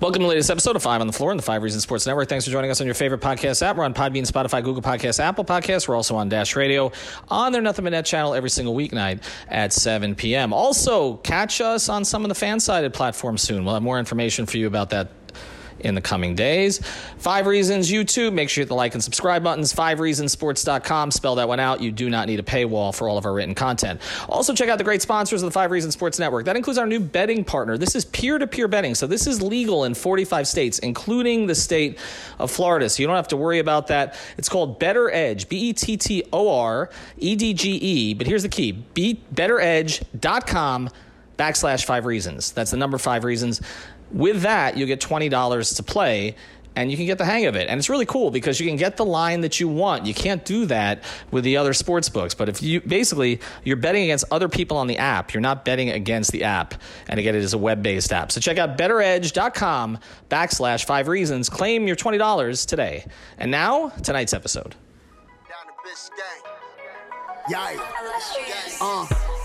Welcome to the latest episode of Five on the Floor on the Five Reasons Sports Network. Thanks for joining us on your favorite podcast app. We're on Podbean, Spotify, Google Podcasts, Apple Podcasts. We're also on Dash Radio on their Nothing But Net channel every single weeknight at 7 p.m. Also, catch us on some of the FanSided platforms soon. We'll have more information for you about that in the coming days. Five Reasons YouTube. Make sure you hit the like and subscribe buttons. FiveReasonsSports.com. Spell that one out. You do not need a paywall for all of our written content. Also, check out the great sponsors of the Five Reasons Sports Network. That includes our new betting partner. This is peer to peer betting. So, this is legal in 45 states, including the state of Florida. So, you don't have to worry about that. It's called BettorEdge. B E T T O R E D G E. But here's the key be, bettoredge.com backslash five reasons. That's the number five reasons. With that, you'll get $20 to play and you can get the hang of it. And it's really cool because you can get the line that you want. You can't do that with the other sports books. But if you basically you're betting against other people on the app, you're not betting against the app. And again, it is a web-based app. So check out bettoredge.com backslash five reasons. Claim your $20 today. And now, tonight's episode. Yeah. Uh,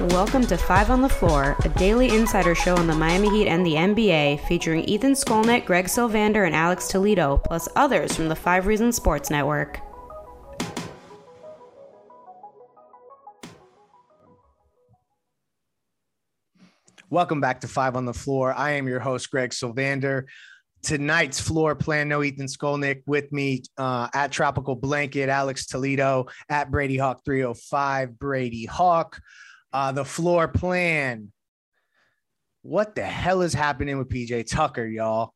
Welcome to Five on the Floor, a daily insider show on the Miami Heat and the NBA, featuring Ethan Skolnick, Greg Sylvander, and Alex Toledo, plus others from the Five Reasons Sports Network. Welcome back to Five on the Floor. I am your host, Greg Sylvander. Tonight's floor plan, no Ethan Skolnick with me uh, at Tropical Blanket, Alex Toledo, at Brady Hawk 305, Brady Hawk. Uh, the floor plan. What the hell is happening with PJ Tucker, y'all?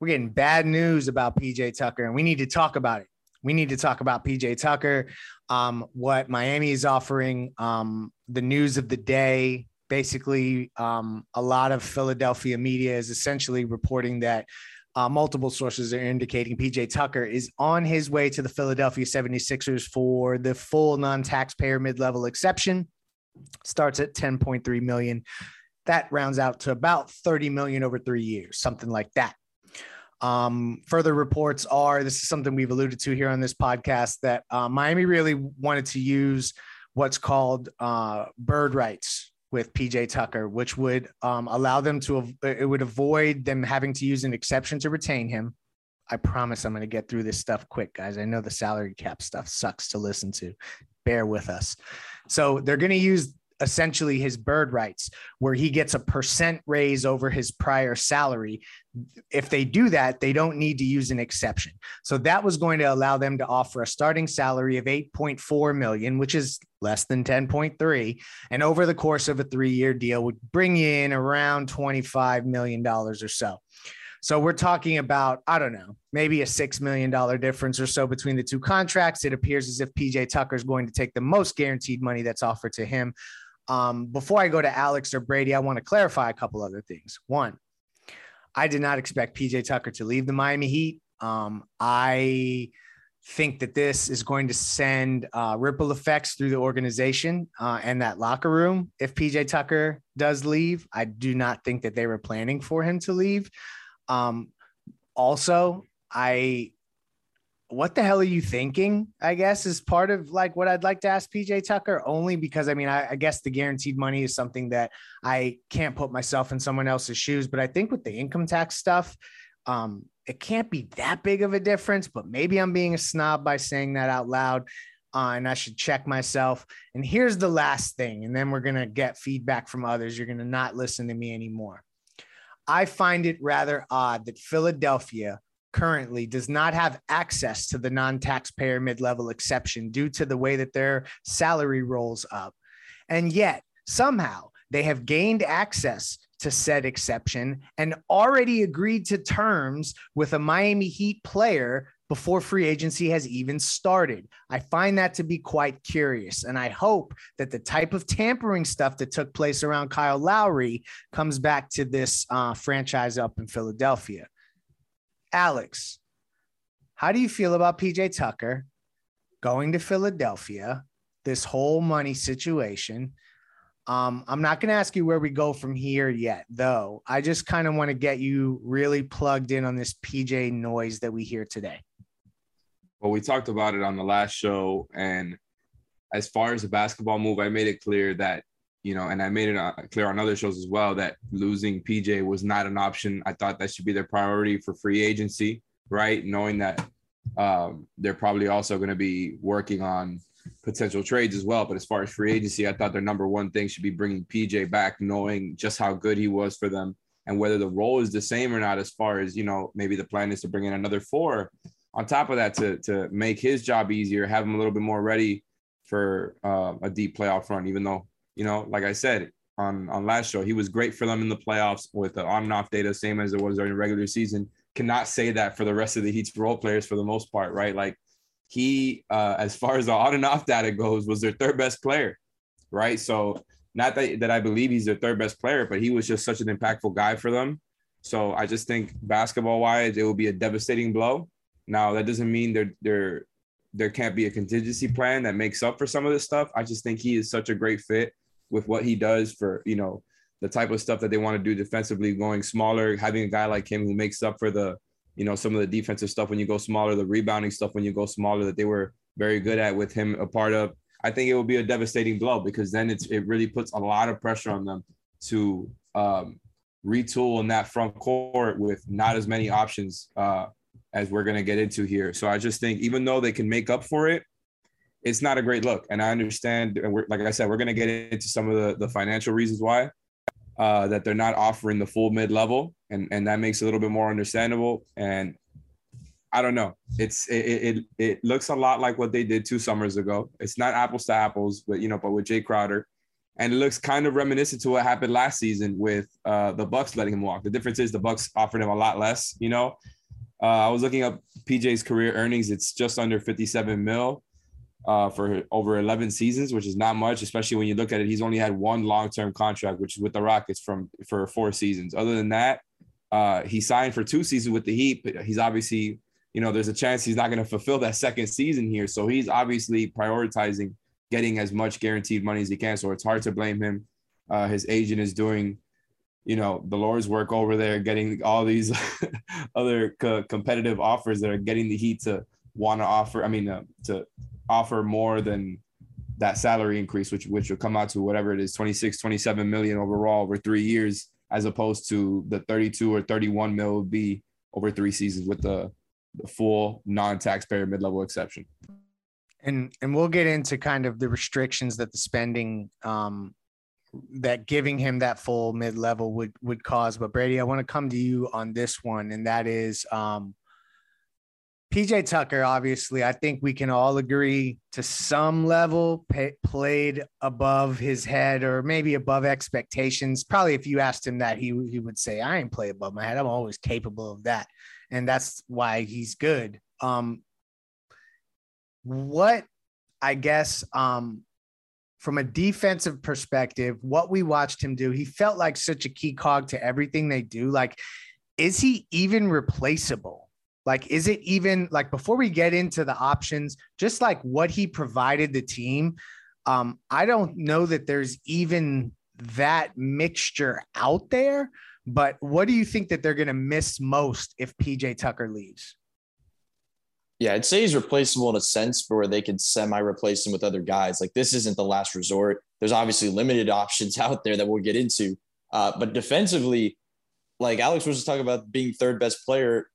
We're getting bad news about PJ Tucker, and we need to talk about it. We need to talk about PJ Tucker, um, what Miami is offering, um, the news of the day. Basically, um, a lot of Philadelphia media is essentially reporting that uh, multiple sources are indicating PJ Tucker is on his way to the Philadelphia 76ers for the full non taxpayer mid level exception starts at 10.3 million that rounds out to about 30 million over three years something like that um, further reports are this is something we've alluded to here on this podcast that uh, miami really wanted to use what's called uh, bird rights with PJ Tucker, which would um, allow them to, it would avoid them having to use an exception to retain him. I promise I'm going to get through this stuff quick, guys. I know the salary cap stuff sucks to listen to. Bear with us. So they're going to use essentially his bird rights, where he gets a percent raise over his prior salary. If they do that, they don't need to use an exception. So that was going to allow them to offer a starting salary of 8.4 million, which is less than 10.3, and over the course of a three-year deal would bring in around 25 million dollars or so. So we're talking about, I don't know, maybe a $6 million difference or so between the two contracts. It appears as if PJ Tucker is going to take the most guaranteed money that's offered to him. Um, before I go to Alex or Brady, I want to clarify a couple other things. One, I did not expect PJ Tucker to leave the Miami Heat. Um, I think that this is going to send uh, ripple effects through the organization uh, and that locker room. If PJ Tucker does leave, I do not think that they were planning for him to leave. Um, also, I what the hell are you thinking? I guess is part of like what I'd like to ask PJ Tucker only because I mean, I, I, guess the guaranteed money is something that I can't put myself in someone else's shoes. But I think with the income tax stuff, um, it can't be that big of a difference. But maybe I'm being a snob by saying that out loud. Uh, and I should check myself. And here's the last thing, and then we're going to get feedback from others. You're going to not listen to me anymore. I find it rather odd that Philadelphia currently does not have access to the non-taxpayer mid-level exception due to the way that their salary rolls up. And yet, somehow, they have gained access to said exception and already agreed to terms with a Miami Heat player before free agency has even started. I find that to be quite curious. And I hope that the type of tampering stuff that took place around Kyle Lowry comes back to this uh, franchise up in Philadelphia. Alex, how do you feel about PJ Tucker going to Philadelphia, this whole money situation? Um, I'm not going to ask you where we go from here yet, though. I just kind of want to get you really plugged in on this PJ noise that we hear today. Well, we talked about it on the last show. And as far as the basketball move, I made it clear that, you know, and I made it uh, clear on other shows as well that losing PJ was not an option. I thought that should be their priority for free agency, right? Knowing that um, they're probably also going to be working on potential trades as well. But as far as free agency, I thought their number one thing should be bringing PJ back, knowing just how good he was for them and whether the role is the same or not. As far as you know, maybe the plan is to bring in another four on top of that, to to make his job easier, have him a little bit more ready for uh, a deep playoff run. Even though you know, like I said on on last show, he was great for them in the playoffs with the on and off data, same as it was during the regular season. Cannot say that for the rest of the Heat's role players for the most part, right? Like he, uh, as far as the on and off data goes, was their third best player, right? So not that that I believe he's their third best player, but he was just such an impactful guy for them. So I just think basketball wise, it will be a devastating blow. Now that doesn't mean there there there can't be a contingency plan that makes up for some of this stuff. I just think he is such a great fit with what he does for you know the type of stuff that they want to do defensively, going smaller, having a guy like him who makes up for the you know some of the defensive stuff when you go smaller, the rebounding stuff when you go smaller that they were very good at with him a part of. I think it will be a devastating blow because then it's it really puts a lot of pressure on them to um, retool in that front court with not as many options uh, as we're going to get into here. So I just think even though they can make up for it, it's not a great look. And I understand, and we're, like I said, we're going to get into some of the, the financial reasons why uh, that they're not offering the full mid level, and and that makes a little bit more understandable. And I don't know, it's it, it it looks a lot like what they did two summers ago. It's not apples to apples, but you know, but with Jay Crowder, and it looks kind of reminiscent to what happened last season with uh, the Bucks letting him walk. The difference is the Bucks offered him a lot less, you know, uh, I was looking up PJ's career earnings. It's just under 57 mil uh, for over 11 seasons, which is not much, especially when you look at it. He's only had one long-term contract, which is with the Rockets from for four seasons. Other than that, uh, he signed for two seasons with the Heat, but he's obviously, you know, there's a chance he's not going to fulfill that second season here. So he's obviously prioritizing getting as much guaranteed money as he can. So it's hard to blame him. Uh, his agent is doing you know the Lord's work over there, getting all these other co- competitive offers that are getting the Heat to want to offer. I mean, uh, to offer more than that salary increase, which which will come out to whatever it is, 26, 27 million overall over three years, as opposed to the 32 or 31 mil would be over three seasons with the, the full non-taxpayer mid-level exception. And and we'll get into kind of the restrictions that the spending um, that giving him that full mid level would would cause. But Brady, I want to come to you on this one, and that is um, PJ Tucker. Obviously, I think we can all agree to some level pay, played above his head or maybe above expectations. Probably, if you asked him that, he he would say, "I ain't play above my head. I'm always capable of that," and that's why he's good. Um, what I guess um, from a defensive perspective, what we watched him do, he felt like such a key cog to everything they do. Like, is he even replaceable? Like, is it even like before we get into the options, just like what he provided the team? Um, I don't know that there's even that mixture out there. But what do you think that they're going to miss most if PJ Tucker leaves? Yeah, I'd say he's replaceable in a sense where they could semi replace him with other guys. Like this isn't the last resort. There's obviously limited options out there that we'll get into. Uh, but defensively, like Alex was talking about being third best player,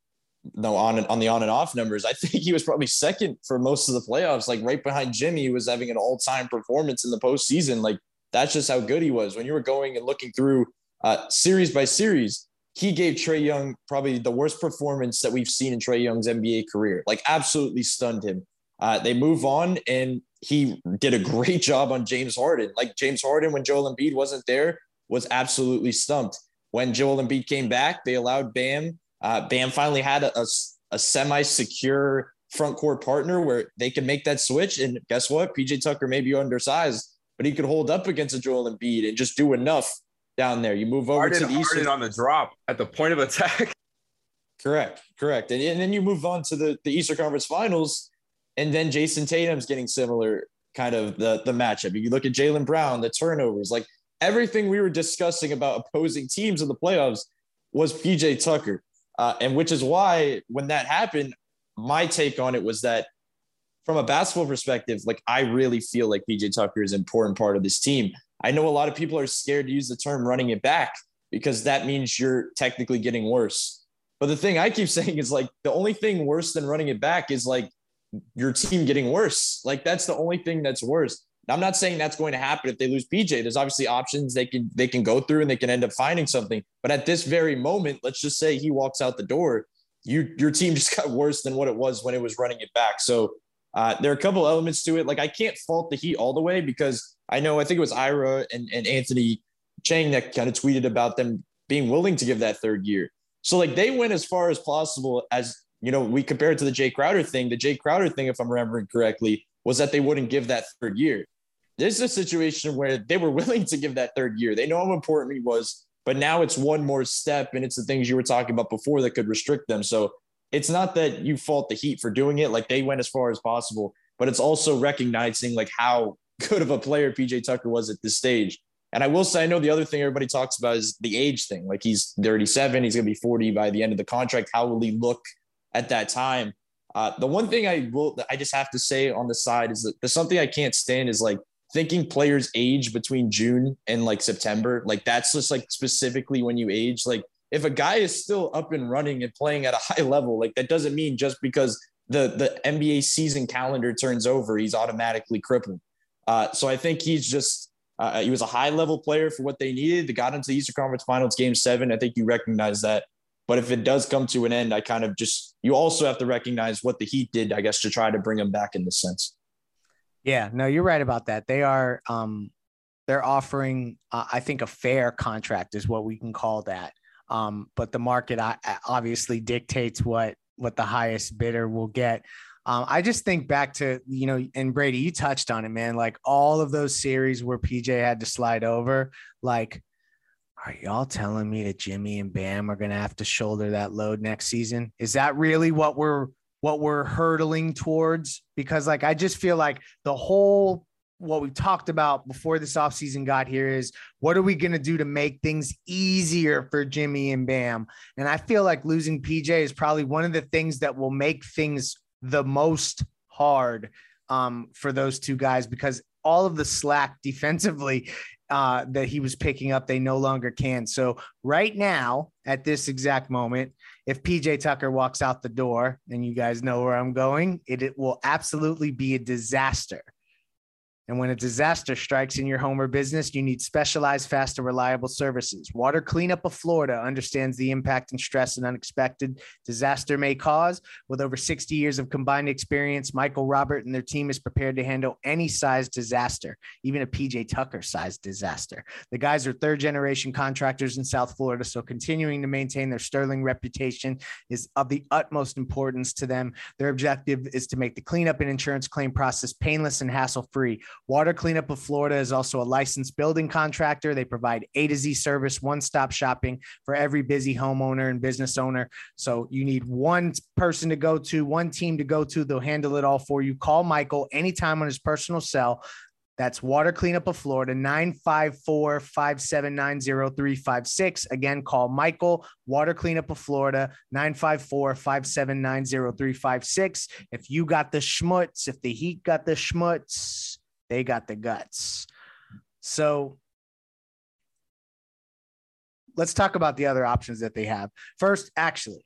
no, on on the on and off numbers, I think he was probably second for most of the playoffs. Like right behind Jimmy, he was having an all time performance in the postseason. Like that's just how good he was. When you were going and looking through uh, series by series, he gave Trae Young probably the worst performance that we've seen in Trae Young's NBA career. Like absolutely stunned him. Uh, they move on, and he did a great job on James Harden. Like James Harden, when Joel Embiid wasn't there, was absolutely stumped. When Joel Embiid came back, they allowed Bam. Uh, Bam finally had a, a, a semi-secure front court partner where they can make that switch. And guess what? PJ Tucker may be undersized, but he could hold up against a Joel Embiid and just do enough down there. You move over Harden, to the Eastern on the drop at the point of attack. Correct, correct. And, and then you move on to the, the Eastern Conference Finals, and then Jayson Tatum's getting similar kind of the, the matchup. You look at Jaylen Brown, the turnovers, like everything we were discussing about opposing teams in the playoffs was PJ Tucker. Uh, and which is why when that happened, my take on it was that from a basketball perspective, like I really feel like PJ Tucker is an important part of this team. I know a lot of people are scared to use the term running it back because that means you're technically getting worse. But the thing I keep saying is like the only thing worse than running it back is like your team getting worse. Like that's the only thing that's worse. I'm not saying that's going to happen if they lose PJ. There's obviously options they can they can go through and they can end up finding something. But at this very moment, let's just say he walks out the door, you your team just got worse than what it was when it was running it back. So uh, there are a couple elements to it. Like I can't fault the Heat all the way because I know I think it was Ira and, and Anthony Chiang that kind of tweeted about them being willing to give that third year. So like they went as far as possible as you know we compared to the Jay Crowder thing. The Jay Crowder thing, if I'm remembering correctly, was that they wouldn't give that third year. This is a situation where they were willing to give that third year. They know how important he was, but now it's one more step, and it's the things you were talking about before that could restrict them. So it's not that you fault the Heat for doing it, like they went as far as possible, but it's also recognizing like how good of a player PJ Tucker was at this stage. And I will say, I know the other thing everybody talks about is the age thing. Like he's 37, he's going to be 40 by the end of the contract. How will he look at that time? Uh, the one thing I will, I just have to say on the side is that there's something I can't stand is like thinking players age between June and like September. Like that's just like specifically when you age. Like if a guy is still up and running and playing at a high level, like that doesn't mean just because the the NBA season calendar turns over, he's automatically crippled. Uh, so I think he's just uh, he was a high level player for what they needed. They got into the Eastern Conference Finals game seven. I think you recognize that. But if it does come to an end, I kind of just you also have to recognize what the Heat did, I guess, to try to bring him back in this sense. Yeah, no, you're right about that. They are um they're offering uh, I think a fair contract is what we can call that. Um, but the market obviously dictates what what the highest bidder will get. Um, I just think back to, you know, and Brady, you touched on it, man. Like all of those series where PJ had to slide over, like, are y'all telling me that Jimmy and Bam are going to have to shoulder that load next season? Is that really what we're what we're hurtling towards? Because like I just feel like the whole what we talked about before this offseason got here is what are we going to do to make things easier for Jimmy and Bam? And I feel like losing PJ is probably one of the things that will make things the most hard um, for those two guys because all of the slack defensively uh, that he was picking up, they no longer can. So, right now, at this exact moment, if PJ Tucker walks out the door, and you guys know where I'm going, it, it will absolutely be a disaster. And when a disaster strikes in your home or business, you need specialized, fast, and reliable services. Water Cleanup of Florida understands the impact and stress an unexpected disaster may cause. With over 60 years of combined experience, Michael Robert and their team is prepared to handle any size disaster, even a PJ Tucker sized disaster. The guys are third generation contractors in South Florida, so continuing to maintain their sterling reputation is of the utmost importance to them. Their objective is to make the cleanup and insurance claim process painless and hassle free. Water Cleanup of Florida is also a licensed building contractor. They provide A to Z service, one stop shopping for every busy homeowner and business owner. So you need one person to go to, one team to go to. They'll handle it all for you. Call Michael anytime on his personal cell. That's Water Cleanup of Florida, 954 579 0356. Again, call Michael, Water Cleanup of Florida, 954 579 0356. If you got the schmutz, if the heat got the schmutz, they got the guts. So let's talk about the other options that they have. First, actually,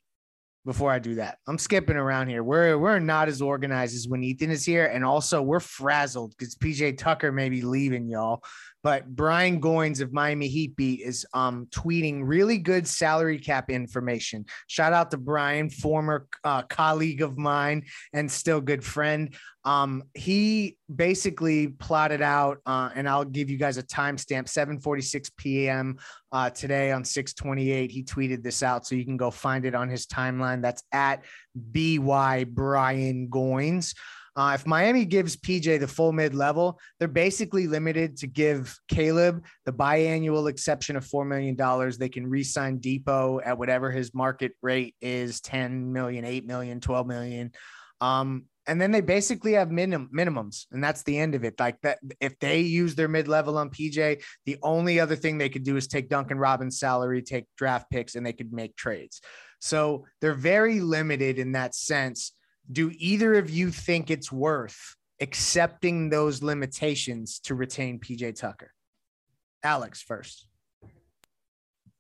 before I do that. I'm skipping around here. We're we're not as organized as when Ethan is here, and also we're frazzled because PJ Tucker may be leaving y'all. But Brian Goins of Miami Heat Beat is um, tweeting really good salary cap information. Shout out to Brian, former uh, colleague of mine and still good friend. Um, he basically plotted out, uh, and I'll give you guys a timestamp 7:46 p.m. Uh, today on 6:28. He tweeted this out, so you can go find it on his timeline. That's at by Brian Goins. Uh, if Miami gives PJ the full mid level, they're basically limited to give Caleb the biannual exception of $4 million. They can re sign Dipo at whatever his market rate is 10 million, 8 million, 12 million. Um, and then they basically have minim- minimums, and that's the end of it. Like that, if they use their mid level on PJ, the only other thing they could do is take Duncan Robin's salary, take draft picks, and they could make trades. So they're very limited in that sense do either of you think it's worth accepting those limitations to retain PJ Tucker? Alex first.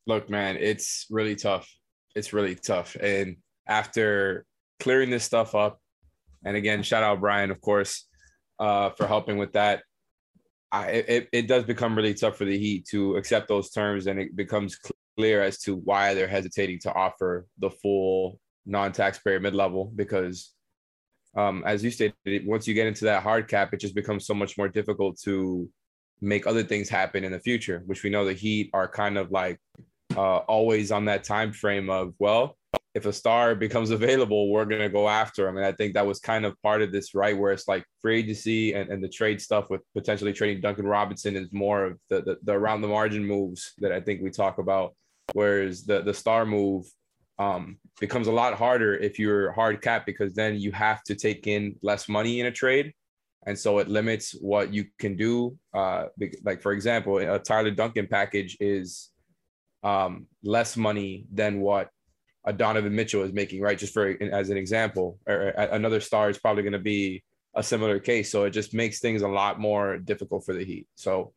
Look, man, it's really tough. It's really tough. And after clearing this stuff up, and again, shout out Brian, of course, uh, for helping with that. I, it, it does become really tough for the Heat to accept those terms, and it becomes clear as to why they're hesitating to offer the full non-taxpayer mid-level because um, as you stated, once you get into that hard cap, it just becomes so much more difficult to make other things happen in the future, which we know the Heat are kind of like uh, always on that time frame of, well, if a star becomes available, we're going to go after him. And I think that was kind of part of this, right? Where it's like free agency and, and the trade stuff with potentially trading Duncan Robinson is more of the, the, the around the margin moves that I think we talk about. Whereas the, the star move um, becomes a lot harder if you're hard cap because then you have to take in less money in a trade. And so it limits what you can do. Uh, like, for example, a Tyler Duncan package is um, less money than what a Donovan Mitchell is making, right? Just for as an example, or another star is probably going to be a similar case. So it just makes things a lot more difficult for the Heat. So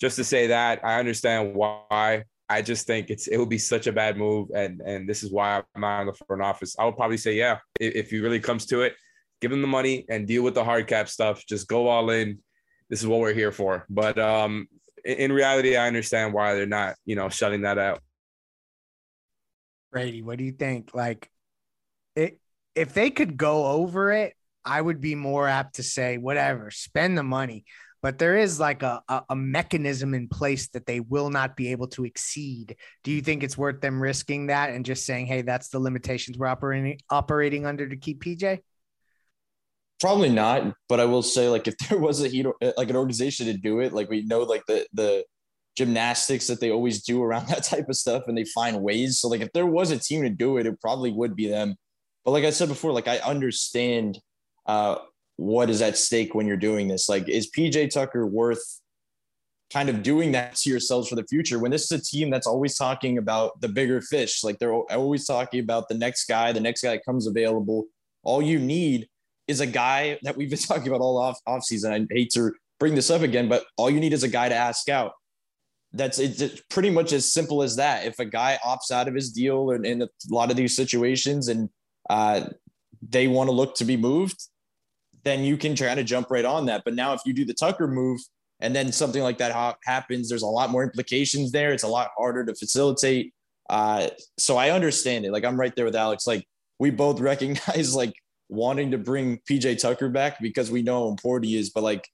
just to say that, I understand why I just think it's it would be such a bad move, and and this is why I'm out in the front office. I would probably say, yeah, if, if he really comes to it, give him the money and deal with the hard cap stuff. Just go all in. This is what we're here for. But um, in, in reality, I understand why they're not, you know, shutting that out. Brady, what do you think? Like, it if they could go over it, I would be more apt to say, whatever, spend the money but there is like a, a, a, mechanism in place that they will not be able to exceed. Do you think it's worth them risking that and just saying, hey, that's the limitations we're operating operating under to keep PJ? Probably not, but I will say, like, if there was a heat, like an organization to do it, like we know, like the the gymnastics that they always do around that type of stuff, and they find ways. So, like, if there was a team to do it, it probably would be them. But like I said before, like I understand uh, what is at stake when you're doing this? Like, is PJ Tucker worth kind of doing that to yourselves for the future when this is a team that's always talking about the bigger fish? Like, they're always talking about the next guy, the next guy that comes available. All you need is a guy that we've been talking about all off, off season. I hate to bring this up again, but all you need is a guy to ask out. That's it's pretty much as simple as that. If a guy opts out of his deal and in a lot of these situations and uh, they want to look to be moved, then you can try to jump right on that. But now, if you do the Tucker move and then something like that ha- happens, there's a lot more implications there. It's a lot harder to facilitate. Uh, so I understand it. Like I'm right there with Alex. Like we both recognize like wanting to bring PJ Tucker back because we know how important he is. But like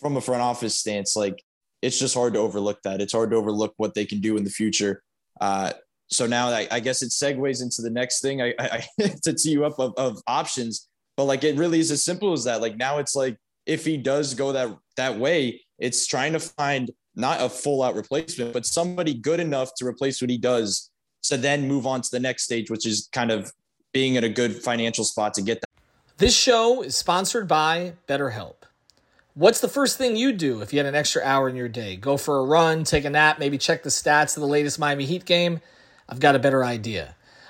from a front office stance, like it's just hard to overlook that. It's hard to overlook what they can do in the future. Uh, so now I, I, guess it segues into the next thing I, I, to tee you up of, of options but like it really is as simple as that. Like now it's like if he does go that that way, it's trying to find not a full out replacement, but somebody good enough to replace what he does to then move on to the next stage, which is kind of being in a good financial spot to get that. This show is sponsored by BetterHelp. What's the first thing you do if you had an extra hour in your day? Go for a run, take a nap, maybe check the stats of the latest Miami Heat game? I've got a better idea.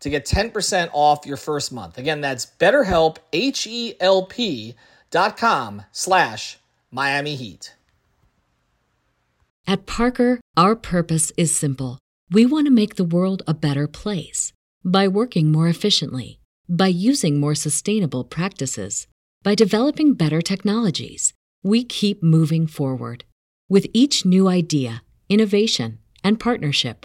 to get 10% off your first month. Again, that's betterhelp, H-E-L-P dot com slash Miami Heat. At Parker, our purpose is simple we want to make the world a better place by working more efficiently, by using more sustainable practices, by developing better technologies. We keep moving forward. With each new idea, innovation, and partnership,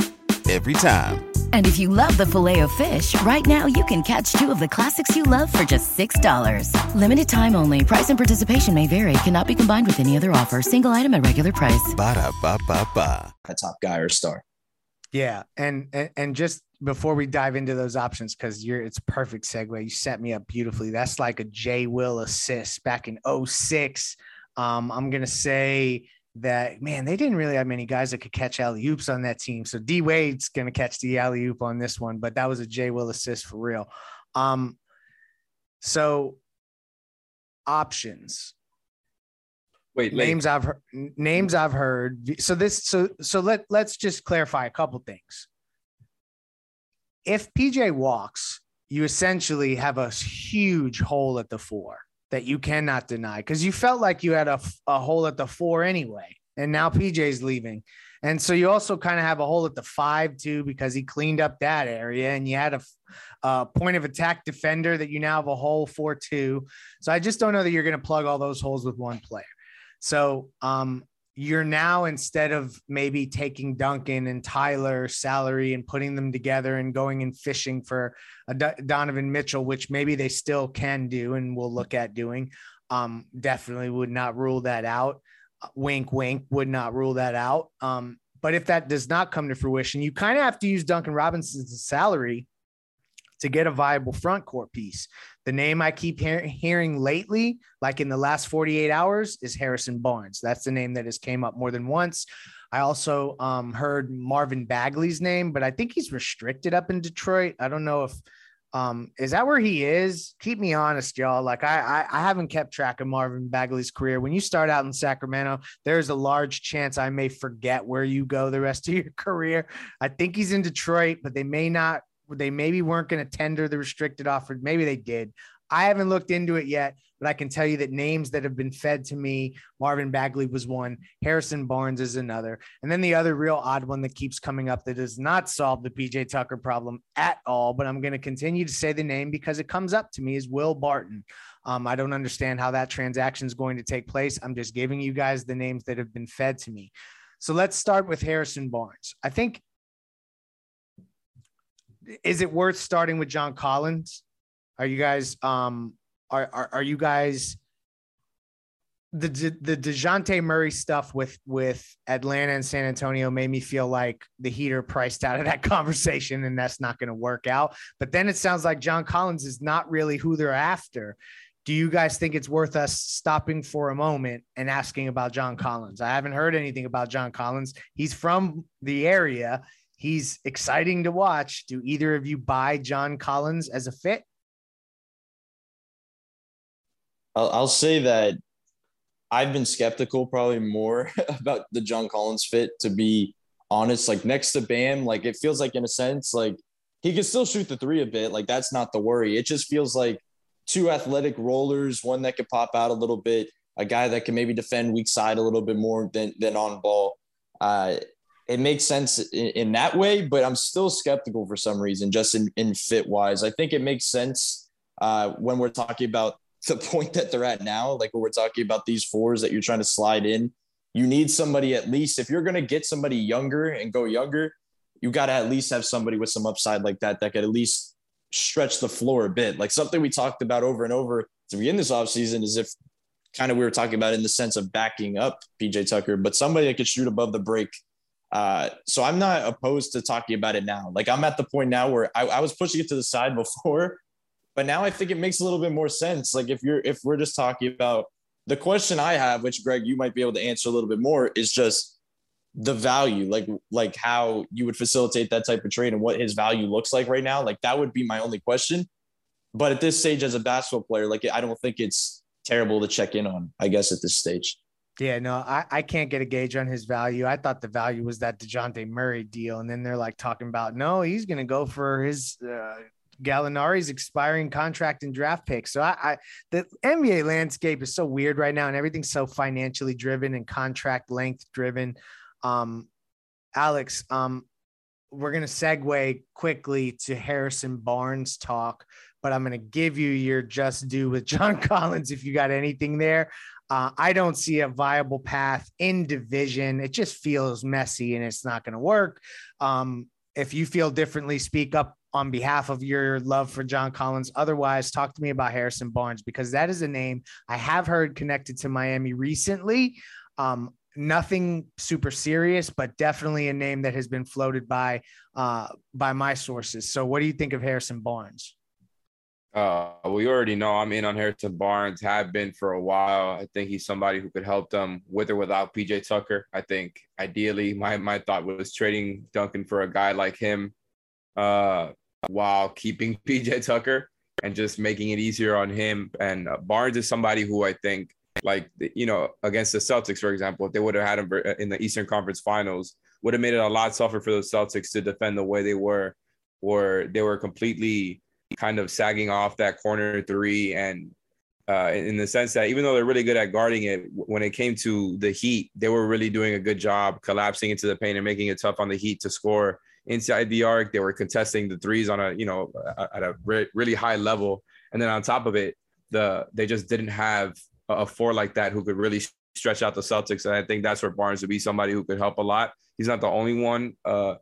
Every time. And if you love the filet of fish, right now you can catch two of the classics you love for just $6. Limited time only. Price and participation may vary. Cannot be combined with any other offer. Single item at regular price. Ba da ba ba ba. A top guy or star. Yeah, and and, and just before we dive into those options, because you're it's perfect segue. You set me up beautifully. That's like a J Will assist back in 06. Um, I'm gonna say that man, they didn't really have many guys that could catch alley oops on that team. So D Wade's gonna catch the alley oop on this one, but that was a J Will assist for real. Um, so options. Wait, names I've heard, names I've heard. So this, so so let let's just clarify a couple things. If PJ walks, you essentially have a huge hole at the four that you cannot deny because you felt like you had a, a hole at the four anyway, and now PJ's leaving. And so you also kind of have a hole at the five too because he cleaned up that area, and you had a, a point of attack defender that you now have a hole for two. So I just don't know that you're going to plug all those holes with one player. So um, you're now instead of maybe taking Duncan and Tyler salary and putting them together and going and fishing for Donovan Mitchell, which maybe they still can do and we'll look at doing. Um, definitely would not rule that out. Uh, wink, wink, would not rule that out. Um, but if that does not come to fruition, you kind of have to use Duncan Robinson's salary to get a viable front court piece. The name I keep he- hearing lately, like in the last 48 hours, is Harrison Barnes. That's the name that has came up more than once. I also um, heard Marvin Bagley's name, but I think he's restricted up in Detroit. I don't know if um, is that where he is? Keep me honest, y'all. Like I, I, I haven't kept track of Marvin Bagley's career. When you start out in Sacramento, there's a large chance I may forget where you go the rest of your career. I think he's in Detroit, but they may not they maybe weren't going to tender the restricted offer. Maybe they did. I haven't looked into it yet, but I can tell you that names that have been fed to me, Marvin Bagley was one, Harrison Barnes is another. And then the other real odd one that keeps coming up that does not solve the PJ Tucker problem at all, but I'm going to continue to say the name because it comes up to me is Will Barton. Um, I don't understand how that transaction is going to take place. I'm just giving you guys the names that have been fed to me. So let's start with Harrison Barnes. I think is it worth starting with John Collins? Are you guys um are are, are you guys the the Dejounte Murray stuff with with Atlanta and San Antonio made me feel like the Heater priced out of that conversation, and that's not going to work out. But then it sounds like John Collins is not really who they're after. Do you guys think it's worth us stopping for a moment and asking about John Collins? I haven't heard anything about John Collins. He's from the area he's exciting to watch. Do either of you buy John Collins as a fit? I'll, I'll say that I've been skeptical probably more about the John Collins fit, to be honest. Like next to Bam, like it feels like in a sense, like he can still shoot the three a bit. Like that's not the worry. It just feels like two athletic rollers, one that could pop out a little bit, a guy that can maybe defend weak side a little bit more than than on ball. Uh, it makes sense in, in, that way, but I'm still skeptical for some reason, just in, in fit wise. I think it makes sense uh, when we're talking about the point that they're at now, like when we're talking about these fours that you're trying to slide in. You need somebody at least if you're going to get somebody younger and go younger, you got to at least have somebody with some upside like that that could at least stretch the floor a bit. Like something we talked about over and over to begin this offseason is if kind of we were talking about in the sense of backing up PJ Tucker, but somebody that could shoot above the break. Uh, so I'm not opposed to talking about it now. Like I'm at the point now where I, I was pushing it to the side before, but now I think it makes a little bit more sense. Like if you're if we're just talking about the question I have, which Greg, you might be able to answer a little bit more, is just the value, like like how you would facilitate that type of trade and what his value looks like right now. Like that would be my only question. But at this stage, as a basketball player, like I don't think it's terrible to check in on. I guess at this stage. Yeah, no, I, I can't get a gauge on his value. I thought the value was that Dejounte Murray deal. And then they're like talking about, no, he's going to go for his uh, Gallinari's expiring contract and draft pick. So I, I, the NBA landscape is so weird right now, and everything's so financially driven and contract length driven. Um, Alex, um, we're gonna segue quickly to Harrison Barnes talk, but I'm gonna give you your just due with John Collins if you got anything there. Uh, I don't see a viable path in division. It just feels messy and it's not going to work. Um, if you feel differently, speak up on behalf of your love for John Collins. Otherwise, talk to me about Harrison Barnes because that is a name I have heard connected to Miami recently. Um, nothing super serious, but definitely a name that has been floated by uh, by my sources. So, what do you think of Harrison Barnes? Uh, we already know I'm in on Harrison Barnes, have been for a while. I think he's somebody who could help them with or without PJ Tucker. I think ideally, my my thought was trading Duncan for a guy like him. Uh, while keeping PJ Tucker and just making it easier on him. And uh, Barnes is somebody who I think, like, you know, against the Celtics, for example, if they would have had him in the Eastern Conference Finals, would have made it a lot tougher for the Celtics to defend the way they were, where they were completely kind of sagging off that corner three and uh, in the sense that even though they're really good at guarding it, when it came to the Heat, they were really doing a good job collapsing into the paint and making it tough on the Heat to score inside the arc. They were contesting the threes on a you know at a re- really high level, and then on top of it, the they just didn't have a four like that who could really stretch out the Celtics. And I think that's where Barnes would be somebody who could help a lot. He's not the only one uh,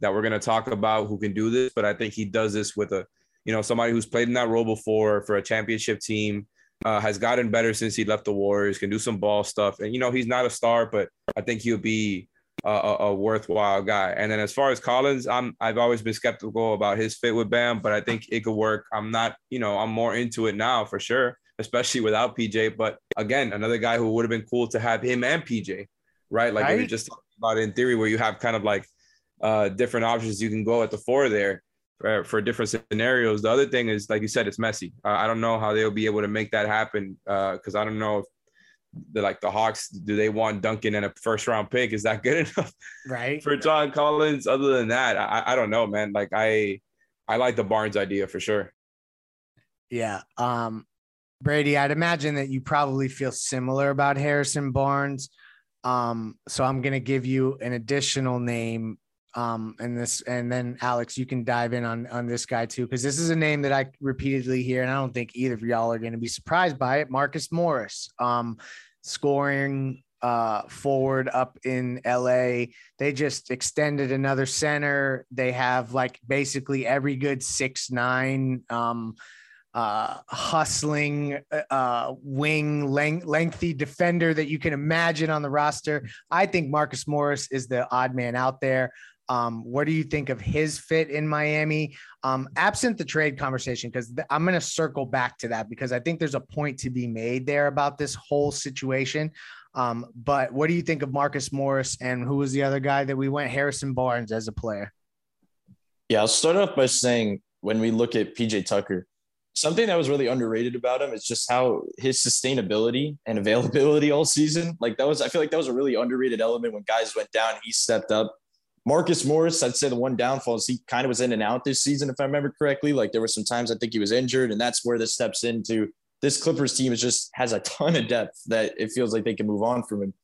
that we're going to talk about who can do this, but I think he does this with a you know somebody who's played in that role before for a championship team. Uh, has gotten better since he left the Warriors. Can do some ball stuff, and you know he's not a star, but I think he'll be a, a, worthwhile guy. And then as far as Collins, I'm I've always been skeptical about his fit with Bam, but I think it could work. I'm not, you know, I'm more into it now for sure, especially without PJ. But again, another guy who would have been cool to have him and PJ, right? Like right? you're just talking about in theory, where you have kind of like uh, different options you can go at the four there. For, for different scenarios. The other thing is, like you said, it's messy. Uh, I don't know how they'll be able to make that happen because uh, I don't know if the like the Hawks, do they want Duncan and a first round pick? Is that good enough? Right. For John Collins. Other than that, I, I don't know, man. Like I I like the Barnes idea for sure. Yeah. Um Brady, I'd imagine that you probably feel similar about Harrison Barnes. Um, so I'm gonna give you an additional name. Um, and this and then Alex, you can dive in on on this guy too, because this is a name that I repeatedly hear, and I don't think either of y'all are gonna be surprised by it. Marcus Morris. Um, scoring uh, forward up in LA. They just extended another center. They have like basically every good six nine um, uh, hustling uh, wing length, lengthy defender that you can imagine on the roster. I think Marcus Morris is the odd man out there. Um, what do you think of his fit in Miami? Um, absent the trade conversation, because th- I'm going to circle back to that because I think there's a point to be made there about this whole situation. Um, but what do you think of Marcus Morris and who was the other guy that we went? Harrison Barnes as a player. Yeah, I'll start off by saying when we look at PJ Tucker, something that was really underrated about him is just how his sustainability and availability all season. Like that was, I feel like that was a really underrated element when guys went down. He stepped up Marcus Morris, I'd say the one downfall is he kind of was in and out this season, if I remember correctly. Like there were some times I think he was injured, and that's where this steps into this Clippers team is just has a ton of depth that it feels like they can move on from him.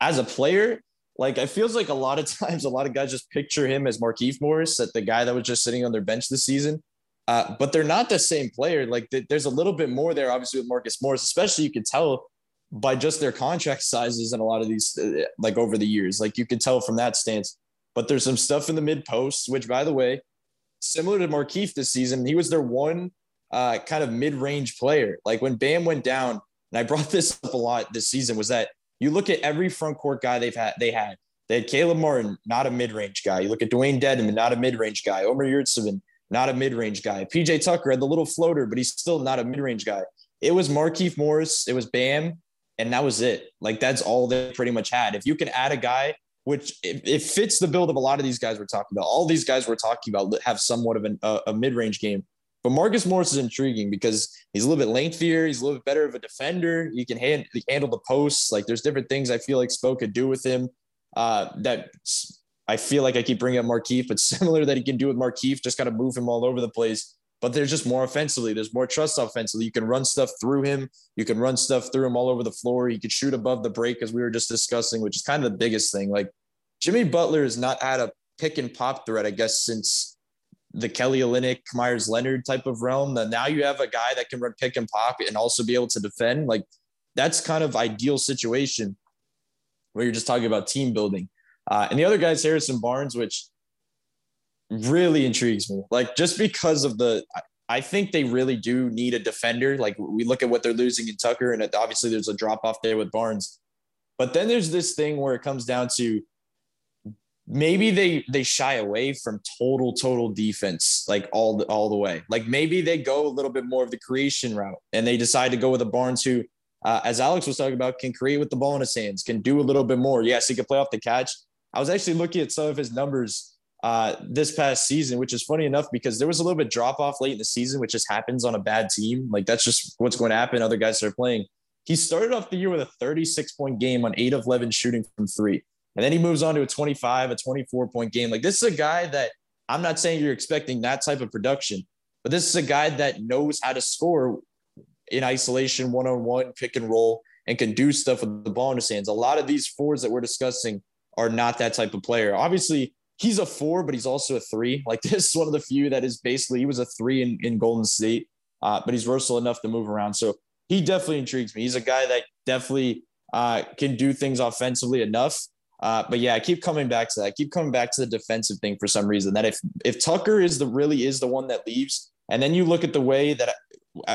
As a player, like it feels like a lot of times a lot of guys just picture him as Markieff Morris, that the guy that was just sitting on their bench this season. Uh, but they're not the same player. Like th- there's a little bit more there, obviously with Marcus Morris, especially you can tell by just their contract sizes and a lot of these, uh, like over the years, like you can tell from that stance. But there's some stuff in the mid posts, which by the way, similar to Markieff this season, he was their one uh, kind of mid range player. Like when Bam went down, and I brought this up a lot this season, was that you look at every front court guy they've had, they had. They had Caleb Martin, not a mid range guy. You look at Dewayne Dedmon, not a mid range guy. Omer Yurtseven, not a mid range guy. PJ Tucker had the little floater, but he's still not a mid range guy. It was Markieff Morris, it was Bam, and that was it. Like that's all they pretty much had. If you can add a guy, which it, it fits the build of a lot of these guys we're talking about. All these guys we're talking about have somewhat of an, a, a mid range game. But Marcus Morris is intriguing because he's a little bit lengthier. He's a little bit better of a defender. He can hand, handle the posts. Like there's different things I feel like Spo could do with him uh, that I feel like I keep bringing up Markieff, but similar that he can do with Markieff, just kind of move him all over the place. But there's just more offensively. There's more trust offensively. You can run stuff through him. You can run stuff through him all over the floor. He could shoot above the break, as we were just discussing, which is kind of the biggest thing. Like Jimmy Butler has not had a pick and pop threat, I guess, since the Kelly Olynyk, Meyers Leonard type of realm. Then now you have a guy that can run pick and pop and also be able to defend. Like that's kind of ideal situation where you're just talking about team building. Uh, and the other guy is Harrison Barnes, which really intrigues me. Like just because of the, I think they really do need a defender. Like we look at what they're losing in Tucker, and obviously there's a drop off there with Barnes. But then there's this thing where it comes down to maybe they they shy away from total total defense like all the, all the way. Like maybe they go a little bit more of the creation route and they decide to go with a Barnes who, uh, as Alex was talking about, can create with the ball in his hands, can do a little bit more. Yes, he can play off the catch. I was actually looking at some of his numbers uh, this past season, which is funny enough because there was a little bit drop off late in the season, which just happens on a bad team. Like that's just what's going to happen. Other guys are playing. He started off the year with a 36 point game on eight of 11 shooting from three. And then he moves on to a 25, a 24 point game. Like this is a guy that I'm not saying you're expecting that type of production, but this is a guy that knows how to score in isolation, one on one, pick and roll, and can do stuff with the ball in his hands. A lot of these fours that we're discussing are not that type of player. Obviously, he's a four, but he's also a three. Like this is one of the few that is basically he was a three in, in Golden State, uh, but he's versatile enough to move around. So he definitely intrigues me. He's a guy that definitely uh, can do things offensively enough uh, but yeah, I keep coming back to that. I keep coming back to the defensive thing for some reason. That if if Tucker is the really is the one that leaves, and then you look at the way that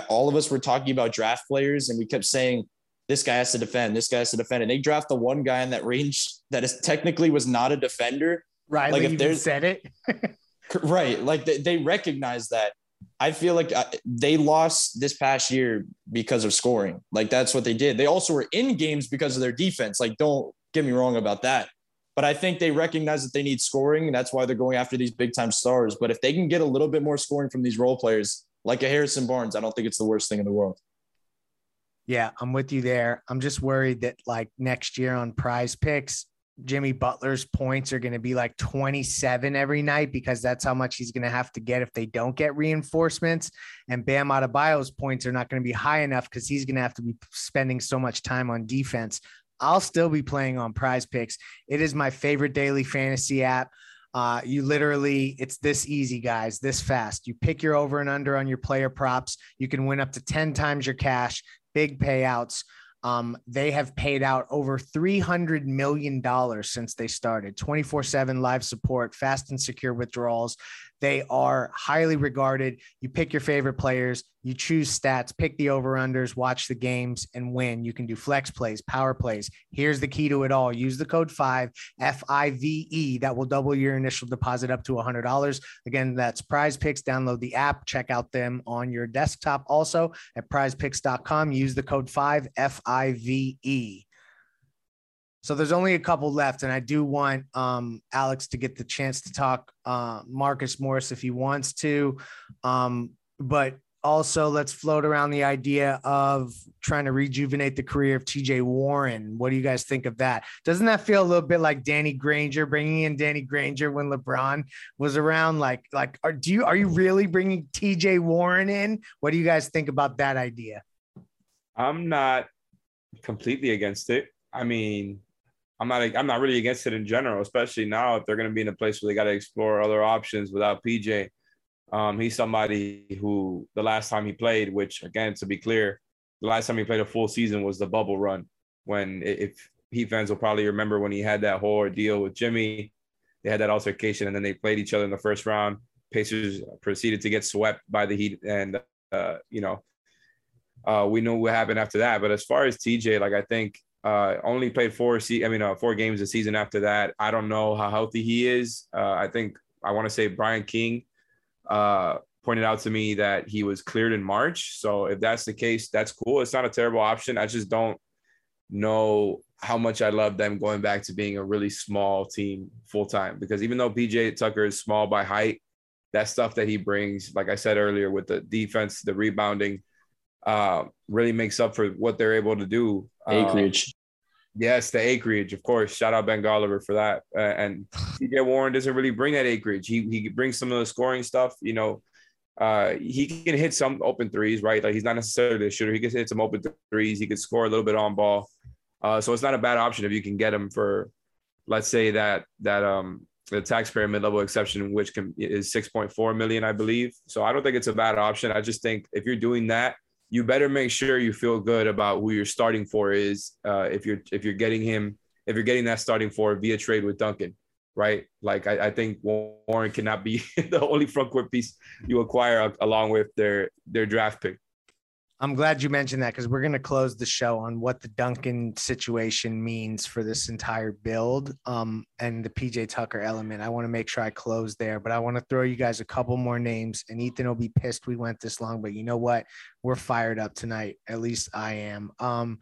all of us were talking about draft players, and we kept saying this guy has to defend, this guy has to defend, and they draft the one guy in that range that is technically was not a defender. Right. Like if there's said it. right. Like they, they recognize that. I feel like uh, they lost this past year because of scoring. Like that's what they did. They also were in games because of their defense. Like don't get me wrong about that. But I think they recognize that they need scoring, and that's why they're going after these big time stars. But if they can get a little bit more scoring from these role players, like a Harrison Barnes, I don't think it's the worst thing in the world. Yeah, I'm with you there. I'm just worried that like next year on PrizePicks, Jimmy Butler's points are going to be like 27 every night because that's how much he's going to have to get if they don't get reinforcements. And Bam Adebayo's points are not going to be high enough because he's going to have to be spending so much time on defense. I'll still be playing on PrizePicks. It is my favorite daily fantasy app. Uh, you literally, it's this easy, guys, this fast. You pick your over and under on your player props. You can win up to 10 times your cash, big payouts. Um, they have paid out over $300 million since they started 24 7 live support, fast and secure withdrawals. They are highly regarded. You pick your favorite players, you choose stats, pick the over unders, watch the games, and win. You can do flex plays, power plays. Here's the key to it all use the code 5 F I V E. That will double your initial deposit up to $100. Again, that's PrizePicks. Download the app, check out them on your desktop also at prizepicks.com. Use the code 5 F I V E. So there's only a couple left, and I do want um, Alex to get the chance to talk uh, Marcus Morris if he wants to. Um, but also let's float around the idea of trying to rejuvenate the career of TJ Warren. What do you guys think of that? Doesn't that feel a little bit like Danny Granger bringing in Danny Granger when LeBron was around? Like, like, are do you are you really bringing TJ Warren in? What do you guys think about that idea? I'm not completely against it. I mean, I'm not I'm not really against it in general, especially now if they're going to be in a place where they got to explore other options without PJ. Um, he's somebody who the last time he played, which again to be clear, the last time he played a full season was the bubble run when if Heat fans will probably remember when he had that whole ordeal with Jimmy, they had that altercation and then they played each other in the first round. Pacers proceeded to get swept by the Heat, and uh, you know, uh, we know what happened after that. But as far as TJ, like I think uh, only played four. Se- I mean, uh, four games a season after that. I don't know how healthy he is. Uh, I think I want to say Brian King uh, pointed out to me that he was cleared in March. So if that's the case, that's cool. It's not a terrible option. I just don't know how much I love them going back to being a really small team full time. Because even though PJ Tucker is small by height, that stuff that he brings, like I said earlier, with the defense, the rebounding, uh, really makes up for what they're able to do. Acreage. Um, yes, the acreage, of course. Shout out Ben Golliver for that. Uh, and TJ Warren doesn't really bring that acreage. He he brings some of the scoring stuff. You know, uh, he can hit some open threes, right? Like he's not necessarily a shooter. He can hit some open threes. He can score a little bit on ball. Uh, so it's not a bad option if you can get him for, let's say that that um the taxpayer mid-level exception, which can is 6.4 million, I believe. So I don't think it's a bad option. I just think if you're doing that you better make sure you feel good about who your starting for is. Uh, if you're if you're getting him, if you're getting that starting for via trade with Duncan, right? Like I, I think Warren cannot be the only front court piece you acquire along with their their draft pick. I'm glad you mentioned that because we're going to close the show on what the Duncan situation means for this entire build um, and the PJ Tucker element. I want to make sure I close there, but I want to throw you guys a couple more names. And Ethan will be pissed we went this long, but you know what? We're fired up tonight. At least I am. Um,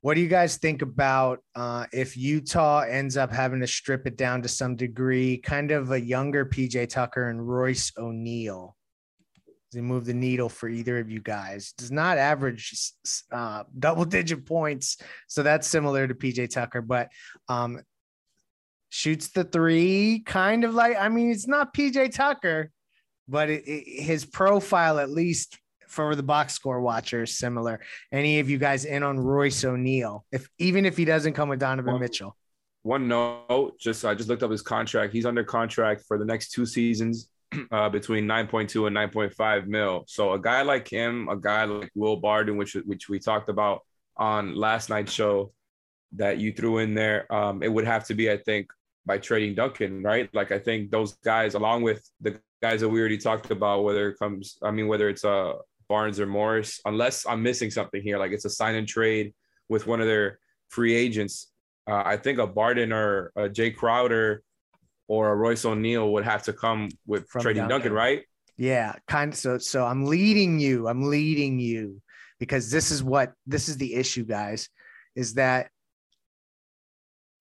what do you guys think about uh, if Utah ends up having to strip it down to some degree, kind of a younger PJ Tucker and Royce O'Neale? Does he move the needle for either of you guys? Does not average uh, double digit points, so that's similar to PJ Tucker, but um, shoots the three kind of like I mean it's not PJ Tucker, but it, it, his profile at least for the box score watcher is similar. Any of you guys in on Royce O'Neale? If even if he doesn't come with Donovan one, Mitchell. One note, just I just looked up his contract. He's under contract for the next two seasons uh, between 9.2 and 9.5 mil. So a guy like him, a guy like Will Barton, which which we talked about on last night's show, that you threw in there, um, it would have to be, I think, by trading Duncan, right? Like I think those guys, along with the guys that we already talked about, whether it comes, I mean, whether it's uh Barnes or Morris, unless I'm missing something here, like it's a sign and trade with one of their free agents. Uh, I think a Barton or a Jae Crowder or a Royce O'Neale would have to come with From trading Duncan. Duncan, right? Yeah, kind of. So, so I'm leading you. I'm leading you because this is what this is the issue, guys. Is that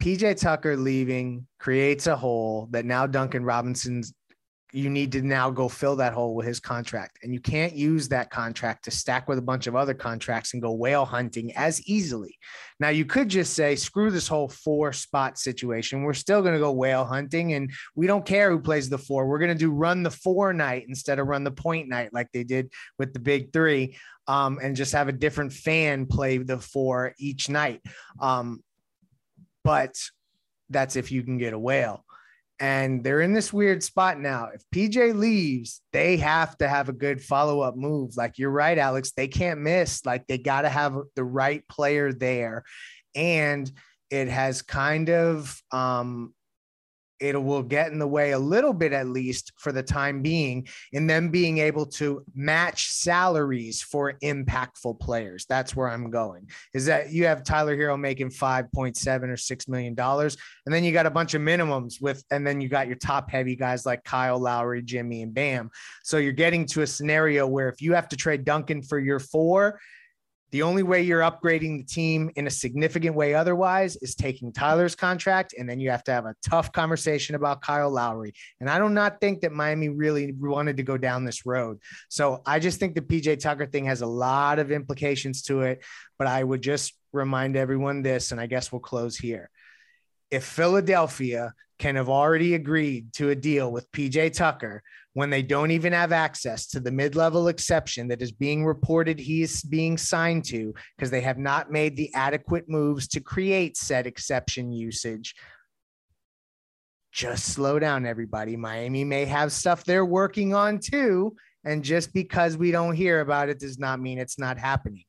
PJ Tucker leaving creates a hole that now Duncan Robinson's you need to now go fill that hole with his contract. And you can't use that contract to stack with a bunch of other contracts and go whale hunting as easily. Now, you could just say, screw this whole four spot situation. We're still going to go whale hunting and we don't care who plays the four. We're going to do run the four night instead of run the point night like they did with the big three um, and just have a different fan play the four each night. Um, but that's if you can get a whale and they're in this weird spot now. If PJ leaves, they have to have a good follow up move. Like you're right, Alex, they can't miss. Like they got to have the right player there. And it has kind of um, it will get in the way a little bit at least for the time being in them being able to match salaries for impactful players. That's where i'm going. Is that you have Tyler Herro making 5.7 or 6 million dollars and then you got a bunch of minimums with and then you got your top heavy guys like kyle lowry jimmy and bam. So you're getting to a scenario where if you have to trade duncan for your four The only way you're upgrading the team in a significant way otherwise is taking Tyler's contract. And then you have to have a tough conversation about Kyle Lowry. And I do not think that Miami really wanted to go down this road. So I just think the PJ Tucker thing has a lot of implications to it. But I would just remind everyone this, and I guess we'll close here. If Philadelphia can have already agreed to a deal with PJ Tucker when they don't even have access to the mid level exception that is being reported he is being signed to because they have not made the adequate moves to create said exception usage. Just slow down, everybody. Miami may have stuff they're working on too. And just because we don't hear about it does not mean it's not happening.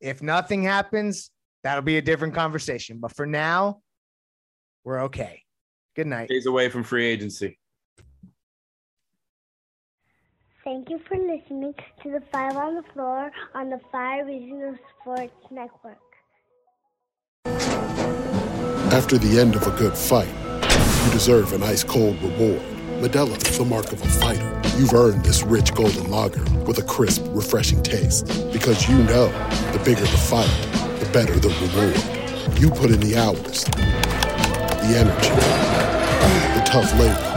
If nothing happens, that'll be a different conversation. But for now, we're okay. Good night. Days away from free agency. Thank you for listening to the Five on the Floor on the Five Regional Sports Network. After the end of a good fight, you deserve an ice cold reward. Modelo is the mark of a fighter. You've earned this rich golden lager with a crisp, refreshing taste. Because you know the bigger the fight, the better the reward. You put in the hours, the energy, the tough labor.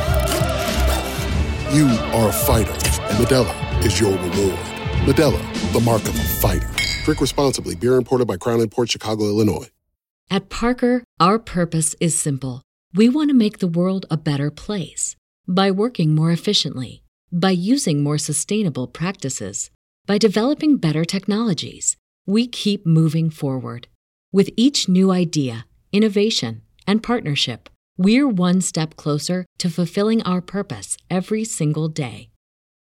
You are a fighter and Modelo is your reward. Modelo, the mark of a fighter. Drink responsibly. Beer imported by Crown Port Chicago, Illinois. At Parker, our purpose is simple. We want to make the world a better place by working more efficiently, by using more sustainable practices, by developing better technologies. We keep moving forward. With each new idea, innovation, and partnership, we're one step closer to fulfilling our purpose every single day.